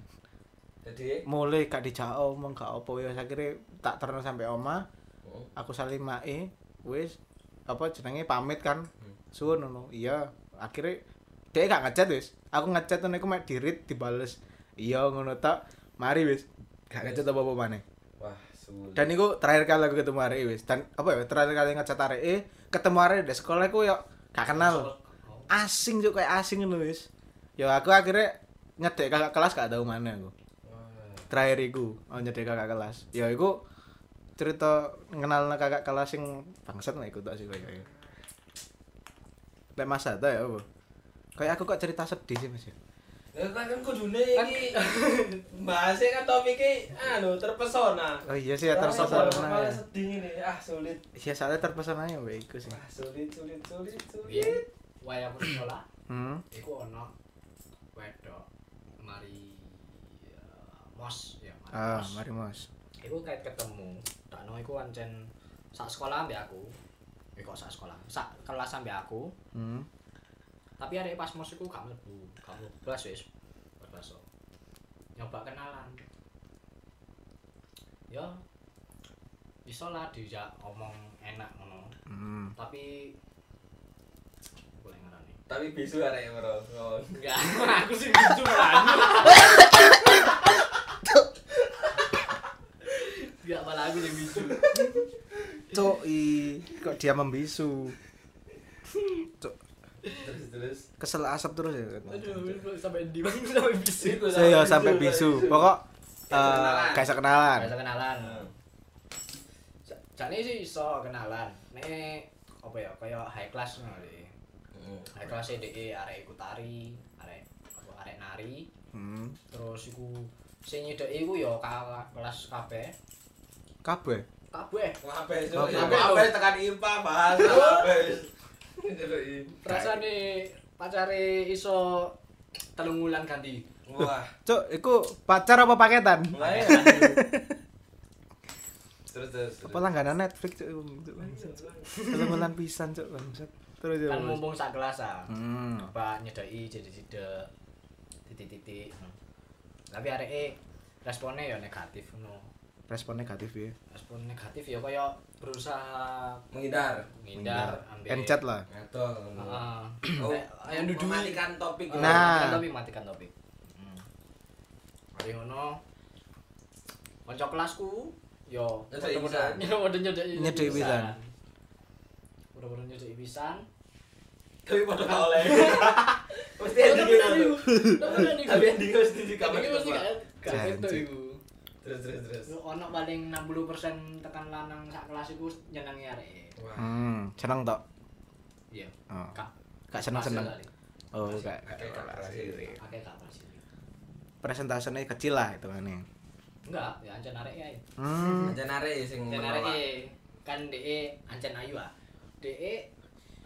Jadi mulai gak dijak omong gak apa ya akhirnya tak terus sampai oma aku saling mae wis apa jenenge pamit kan. Suwun ngono. Iya akhirnya dia gak ngechat wis. Aku ngechat ngono iku mek dirit dibales. Iya ngono tak mari wis. Gak ngechat apa apa maneh. Wah, sulit. dan iku terakhir kali aku ketemu Arek wis. Dan apa ya terakhir kali ngechat Arek eh ketemu Arek di sekolah aku ya gak kenal. Asing juga kayak asing ngono wis. Ya aku akhirnya nyedek kakak kelas gak tahu mana aku. Terakhir iku oh nyedek kakak kelas. Ya iku cerita kenal kakak kelas sing bangsat lah iku tak sih kayak Lek Mas Hatta ya apa? Kayak aku kok cerita sedih sih Mas ya. Ya kan kan kudune iki bahasnya kan topiknya anu terpesona. Oh iya sih ya terpesona. sedih ini. Ah, sulit. Iya soalnya terpesona ya mbak iku sih. Ah, sulit, sulit, sulit, sulit. wae aku sekolah, Hmm. iku ono wedok mari eh, mos ya mari Ah, mos. mari Mas. Iku kait ketemu. Tak no iku ancen sak sekolah ambek aku. Eh kok sak sekolah? Sak kelas ambek aku. Hmm. Tapi ada pas mos iku gak mlebu, gak mlebu kelas wis. Berbaso. Nyoba kenalan. Ya iso lah dijak omong enak ngono. Hmm. Tapi boleh ngarani. Tapi bisu arek bro. Oh. Enggak. aku sih bisu malah. Enggak malah aku yang bisu. Cuk, i, kok dia membisu. Cuk, Terus terus. kesel asap terus ya. Aduh, sampai di mana sampai bisu. Saya sampai bisu. Pokok Gak bisa eh kenalan. gak bisa kenalan. Biasa kenalan. Jane sih iso kenalan. Nek apa ya kayak high class ngono deh. High class e DE arek iku tari, arek apa arek nari, Hmm. terus iku sing nyedeki iku ya kelas kabeh. Kabeh. Kabeh. Kabeh Kabeh. tekan IPA bahas kabeh. Ndeloki. Rasane pacare iso telung wulan ganti. Wah. Cuk, iku pacar apa paketan? Lah ya. Terus terus. Apa langganan Netflix cuk? Telan pisan cuk bangsat. Terus ya. Kan mumpung sak kelas ah. Hmm. Apa nyedeki jadi-jadi titik-titik. Tapi arek e responnya ya negatif ngono. Respon negatif ya. respon negatif ya kaya berusaha Menghindar. menghindar Encet lah. Ngatol. Heeh. Oh, ayo duduk mematikan topik. Oh, Nah. matikan topik matikan topik hmm. Mari ngono kanca kelasku yo padha-padha pisan. padha Nyedeki pisan. padha-padha nyedeki pisan Tapi pada oleh. Mesti Oh, ending tapi gitu. tapi ending mesti di kamar. Tapi mesti gak gak iku Terus terus terus. ono paling 60% tekan lanang sak kelas iku nyenengi arek Wah. Hmm, seneng tok. iya Oh. Kak. Gak seneng-seneng. Oh, gak. Pakai kak masih. Presentasenya kecil lah itu kan Enggak, ya ancen arek ya. Hmm. Aja nare sing Ancen arek kan DE ancen ayu ah. DE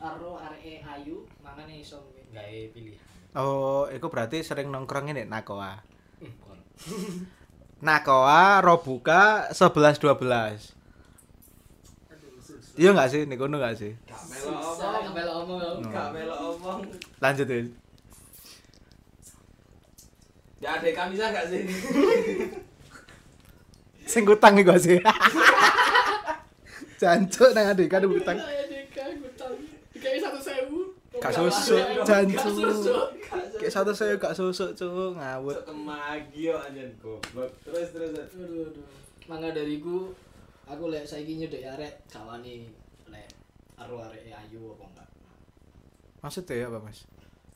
karo arek ayu mangane iso gawe pilihan. Oh, itu berarti sering nongkrong ini Nakoa. Nakoa Robuka 11 12. Iya enggak sih? Niku enggak sih? Gak Salah omong. Gak melok omong. Lanjut ya. Ya ada kami bisa gak sih? Sing utang iku sih. Jancuk nang adek kan utang. Ya Dika ngutang. Dikai 1000. Gak susuk, jancu. Kayak satu saya gak susuk cuk ngawut. Cok kemagi yo anjen goblok. Terus terus. Aduh aduh. Mangga dariku aku lek saiki nyedek arek gak wani lek karo arek ayu apa enggak. Maksudnya ya apa mas?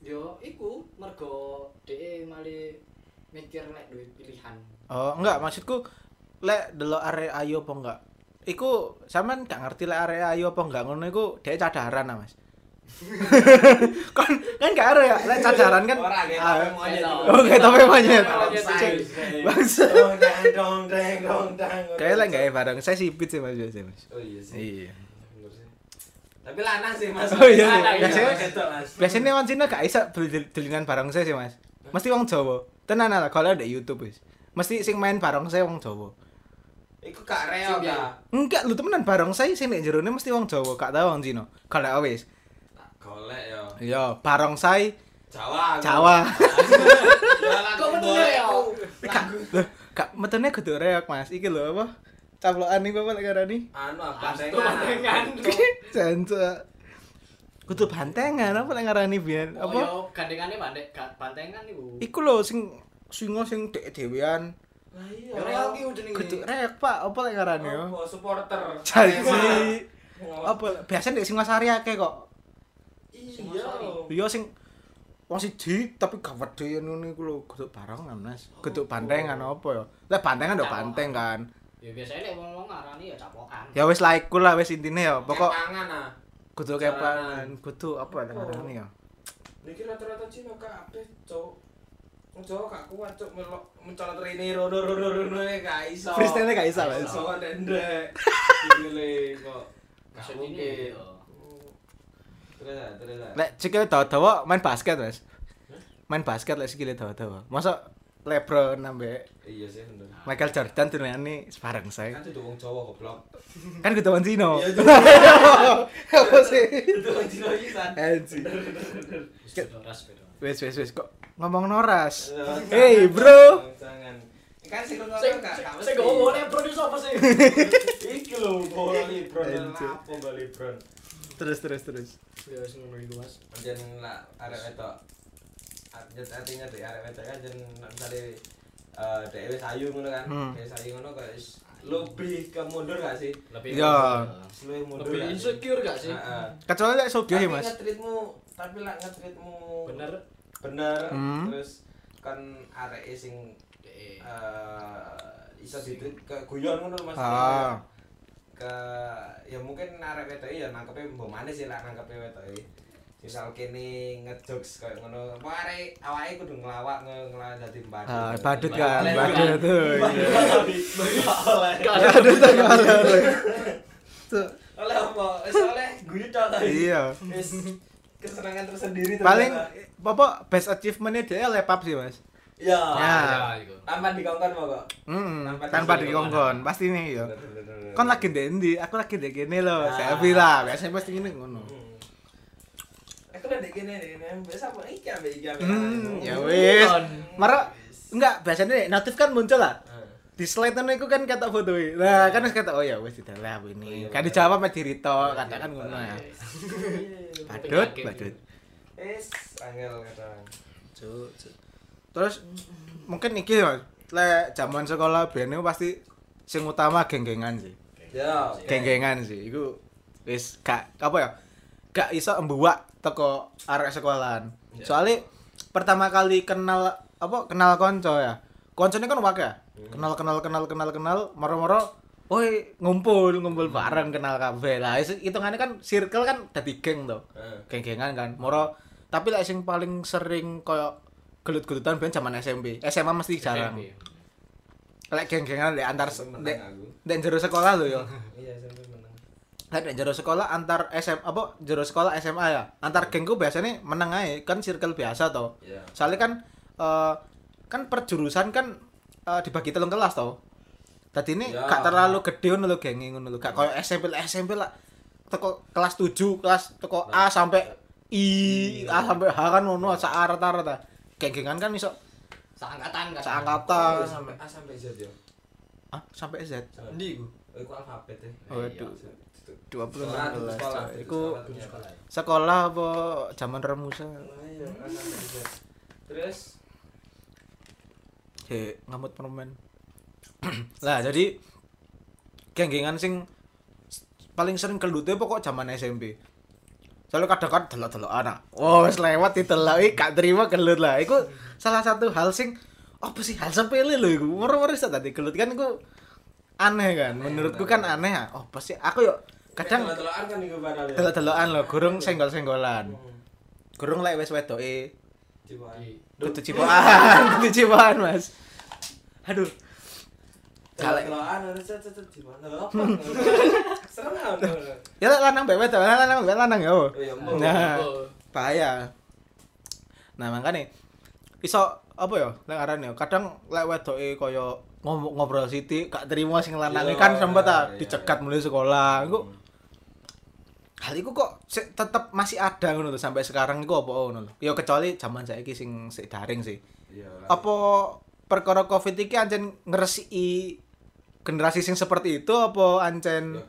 Yo, iku mergo DE mali mikir lek duwe pilihan. Oh enggak maksudku lek delok arek ayu apa enggak? Iku sampean gak ngerti lek arek ayu apa enggak ngono iku dhek cadaran ah, Mas. kan kan gak ada ya lek cadaran kan. Ora kayak ah, tapi monyet. Bangsa. Dong dong. Kayak lek gawe bareng saya sipit sih Mas biasa Mas. Oh iya sih. Iya. Sih. Tapi lanang sih Mas. Oh iya, iya. Biasanya- wong Cina gak beli delinan bareng saya sih Mas. Mesti wong Jawa. Tenan lah kalau ada YouTube wis. Mesti sing main bareng saya wong Jawa. Iku gak real Sing ta. Enggak, lu temenan bareng saya sing nek jerone mesti wong Jawa, gak tau wong Cina. Kalau wis. Golek yo. Iya, bareng saya Jawa. Jawa. Ya Kok boleh ya? Kak, metene kudu reok, Mas. Iki lho apa? Caplokan iku apa lek ngarani? Anu bantengan. Jancuk. Kudu bantengan apa lek ngarani biyen? Oh, Apa? yo gandengane bandek ga- bantengan iku. Iku lho sing singa sing dek dhewean. Lah iya. Jenenge. Kudu reok, Pak. Apa lek ngarani? Apa supporter? Janji. Apa biasanya dek Singasari akeh kok. Iya. Iya sing wong siji tapi gak wedhe ngono iku lho, kudu barengan, Mas. Kudu bantengan apa ya? Lek bantengan udah banteng kan. Ya biasanya lek wong-wong ngarani ya capokan. Ya wis lah iku lah wis intine ya. Pokok pangan ah. kudu kepan, kudu apa lek ngarani ya? Niki rata-rata Cina kabeh, Cuk. Wong Jawa gak kuat, Cuk, melok mencolot rene rono rono rono gak iso. Freestyle gak iso. Iso ndek. Gile kok. Gak mungkin. ini yo. Terus ah, terus ah. Lek sikile dawa-dawa main basket, Mas. Main basket lek sikile dawa-dawa. Masa LeBron ambek Iya sih bener. Michael Jordan turunane sebareng saya. Kan itu wong Jawa goblok. Kan kudu wong Cina. Iya. Apa sih? Itu wong Cina pisan. Beda. Wis wis wis kok ngomong noras. Hey, bro. Jangan. Kan sing ngono gak sing ngomong Lebron iso apa sih? Iki lho bola Lebron gak Lebron. Terus terus terus. Ya wis ngono iku, Mas. Anjen lah arek wedok. artinya di arek wedok kan jen misale eh dhek wis ayu ngono kan. Hmm. Wis ayu ngono kok wis lebih ke mundur gak sih? lebih Iya. Lebih mundur. lebih insecure gak sih Heeh. kecuali lek sugih Tapi ya, Mas nge-treatmu tapi lah nge-treatmu bener bener Hmm. terus kan arek sing Eh, iso ditreat ke guyon ngono Mas. Ah. Ke ya mungkin arek wedok ya nangkepe mbok maneh sih lah nangkepe wedok misal kene ngejokes kayak ngono. Apa arek awake kudu ngelawak nge- ngelawak dadi badut Ah, badut kan, badut. Tuh. iya. Badut. Tuh oleh. Tuh, oleh apa? Oleh guyu tok Iya. wis kesenangan tersendiri Paling apa best achievementnya dia lepap sih, Mas. Ya Ya. ya, iku. tanpa dikongkon kok Hmm, Tanpa tanpa dikongkon, pasti nih ya. Bener. Kon lagi di endi? Aku lagi di gini loh. Ah. Selfie lah, biasanya pasti gini ngono. Hmm. Aku udah dek gini dek gini, biasa apa iki ambek iki ambek. Hmm, iki. ya wis. Mara enggak biasanya notif kan muncul lah. Ah. Di slide itu kan kata foto Nah, kan kata oh ya wis didalah Oh, ini. iya, Kan dijawab sama Dirito, katakan ngono ya. Badut, badut. Wis angel kadang. Cuk, cuk. Terus mungkin iki ya, lek zaman sekolah biyen pasti sing utama geng-gengan sih. Ya. Geng-gengan sih. Iku wis gak apa ya? Gak iso embuak teko arek sekolahan. Ya. Soalnya pertama kali kenal apa kenal konco ya. Koncone kan wakil ya. Kenal kenal kenal kenal kenal moro-moro Woi ngumpul ngumpul bareng kenal kabeh lah itu hitungannya kan circle kan dadi geng tuh Heeh. geng-gengan kan moro tapi lah sing paling sering koyo gelut-gelutan ben zaman SMP SMA mesti jarang. Lek geng-gengan lek antar Sampai lek menang aku. lek jero sekolah lho yo. Iya, menang. lek jero sekolah antar SM apa jero sekolah SMA ya. Antar gengku biasanya meneng ae kan circle biasa toh. Iya. soalnya kan eh, kan perjurusan kan eh, dibagi telung kelas toh. Tadi ini Ya. gak terlalu gede ngono lho genge ngono lho. Gak koyo SMP lah SMP lah teko kelas 7 kelas teko A sampai I A sampai H kan ngono sak rata-rata geng-gengan kan iso seangkatan kan sak angkatan Oh, sampai A sampai Z ya. ah sampai Z Endi iku? Oh, iku alfabet ya. waduh Sekolah, 20 sekolah, 16 sekolah. iku Sekolah. apa zaman remusa Oh, iya. Terus He, ngamut permen. lah, jadi geng-gengan sing paling sering kelute pokok zaman SMP. Soalnya kadang-kadang delok-delok anak. Oh, wis lewat ditelok iki gak terima gelut lah. Iku salah satu hal sing apa sih hal sepele lho iku. Moro-moro iso tadi gelut kan iku aneh kan. Menurutku kan aneh. Oh, pasti aku yuk kadang Delok-delokan kan iku padahal ya. delok-delokan lho, gurung senggol-senggolan. Hmm. Gurung lek wis wedoke kudu cipokan, kudu cipokan, Mas. Aduh, Delok-delokan harus cet cet gimana? Serem kan? Ya lek lanang mbek wedok, lanang mbek lanang ya. Oh, iya. Nah, Oh. bahaya. Nah, makanya iso apa ya lek arane ya, kadang lek wedoke kaya ngobrol sithik gak terima sing lanang Iya, kan sempat iya, iya, dicegat iya. mulai sekolah. Iku Hmm. hal iku kok sik tetep masih ada ngono sampai sekarang iku apa ngono. Ya kecuali zaman saiki sing sik daring sih. Iya. Apa perkara Covid iki ancen ngresiki generasi sing seperti itu apa ancen Ya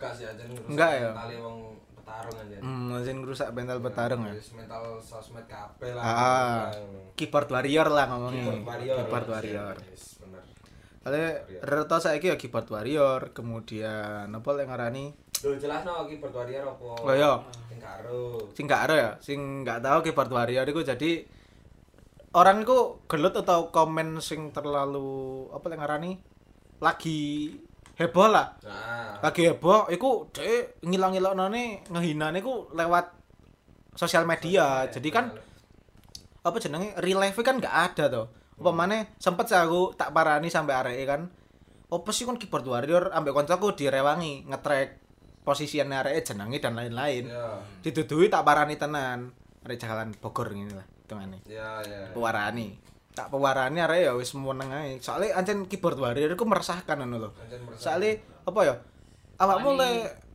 Enggak ya? mentale wong petarung aja. hmm, ngrusak mental petarung ya? Mental sosmed kabeh lah. Ah. keyboard warrior lah ngomongnya Keyboard warrior. keyboard warrior Yes, bener. soalnya rata saiki ya keyboard warrior kemudian apa yang ngarani Lho jelas no keyboard warrior apa? Oh, iya. Sing karo. sing ya sing gak tahu keyboard warrior itu jadi orang itu gelut atau komen sing terlalu apa yang ngarani lagi heboh lah. Nah. lagi heboh iku dhek ngilang-ilangane ngehinane iku lewat sosial media. Jadi kan apa jenenge real life kan gak ada tuh apa mana sempet sih aku tak parani sampai areke kan apa sih kan keyboard warrior ambek koncoku direwangi ngetrack posisiannya areke jenenge dan lain-lain. Didudui tak parani tenan. Arek jalan Bogor ngene lah hitungane Ya, ya. pewarani tak pewarani arek ya wis meneng ae. Soalnya ancen keyboard warrior iku meresahkan ngono lho. Soalnya apa ya? Awakmu le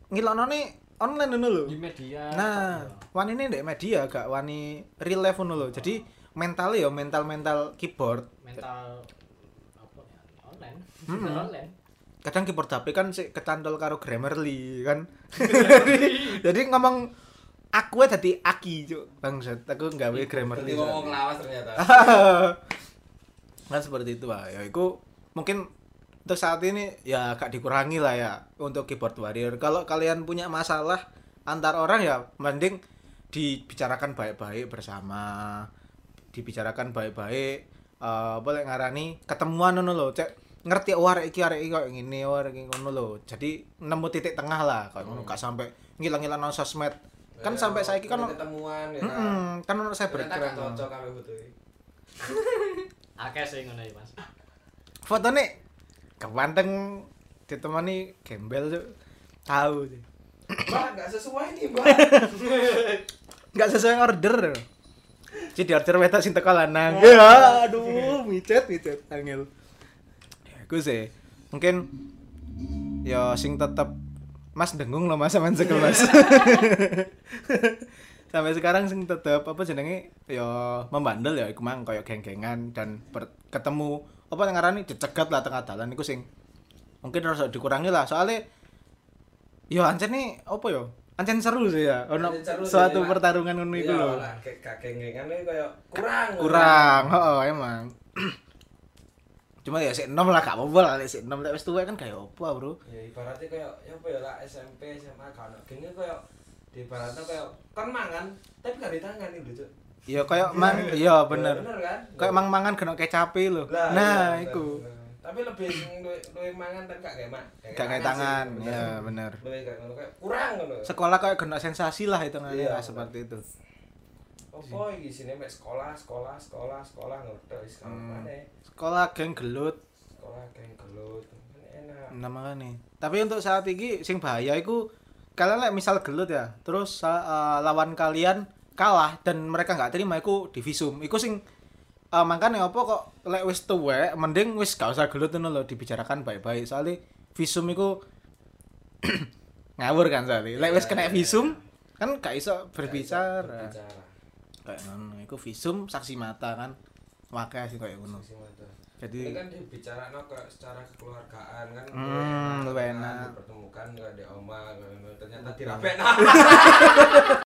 ngiloknone online ngono lho. Di media. Nah, wani ini ndek media gak wani real life ngono lho. Jadi mental ya mental mental keyboard. mental apa ya? Online. Hmm. online. Kadang keyboard HP kan sik kecantol karo Grammarly kan. jadi ngomong aku dadi aki cuk. Bangsat aku gawe grammar Berarti ngomong lawas ternyata. kan seperti itu lah ya itu mungkin untuk saat ini ya agak dikurangi lah ya untuk keyboard warrior. Kalau kalian punya masalah antar orang ya mending dibicarakan baik-baik bersama dibicarakan baik-baik eh boleh ngarani ketemuan ngono lho. Cek ngerti oh arek iki arek iki koyo ngene oh arek iki ngono lho. Jadi nemu titik tengah lah koyo ngono. Gak sampai ngilang-ngilang nang sosmed kan Ya, sampai saiki kan ketemuan ya kan. Kan ono saya gak berkeren cocok kabeh foto iki. Akeh sih ngono iki, Mas. fotonya kepanteng ditemani gembel tuh tahu tuh. Mbak, gak sesuai nih, Mbak. nggak sesuai order jadi order wetok sing teko lanang ya aduh micet micet angel ya aku sih mungkin ya sing tetep Mas dengung loh Mas sampean sekelas. Sampai sekarang sing tetep apa jenenge? Ya membandel ya iku mang koyo geng-gengan dan ber- ketemu apa yang ngarani dicegat lah tengah dalan iku sing mungkin harus dikurangi lah. Soalnya yo ancen nih apa yo ancen seru sih ya ono suatu Mak. pertarungan ngono iku Iya lho. lah, kayak kurang. kurang heeh emang cuma ya sik enom lah gak apa-apa lah enom lek wis tuwek kan kayak apa bro Ya ibaratnya kayak ya apa ya lah SMP, SMA kan gengnya kayak di ibaratnya kayak kan mangan tapi gak ditangani lho, Cuk. ya kayak mang iya bener Ya, bener kan? kayak mang mangan kena kecape lho Lah, nah iya, iku. Tapi lebih sing luwih luwih mangan tapi gak kayak mak. gak kayak tangan ya bener kayak ngono kayak kurang ngono. sekolah kayak kena sensasi lah itu Iya, seperti itu Apa iki sini mek sekolah, sekolah, sekolah, sekolah ngono wis Hmm. mana? sekolah geng gelut Sekolah geng gelut. Enak. nama nih tapi untuk saat ini sing bahaya iku kalian lek misal gelut ya terus eh, lawan kalian kalah dan mereka nggak terima iku divisum iku sing uh, makanya apa kok lek wis tuwek mending wis gak usah gelut ngono lho dibicarakan baik-baik soalnya visum iku ngawur kan soalnya lek wis kena visum kan gak iso berbicara Berbicara. Kayak ngono. Iku visum saksi mata kan. Wakai sih kayak ngono. Jadi Ini kan dibicara no, kayak secara kekeluargaan kan. Hmm, lebih enak. Dipertemukan kayak di oma, ternyata dirapek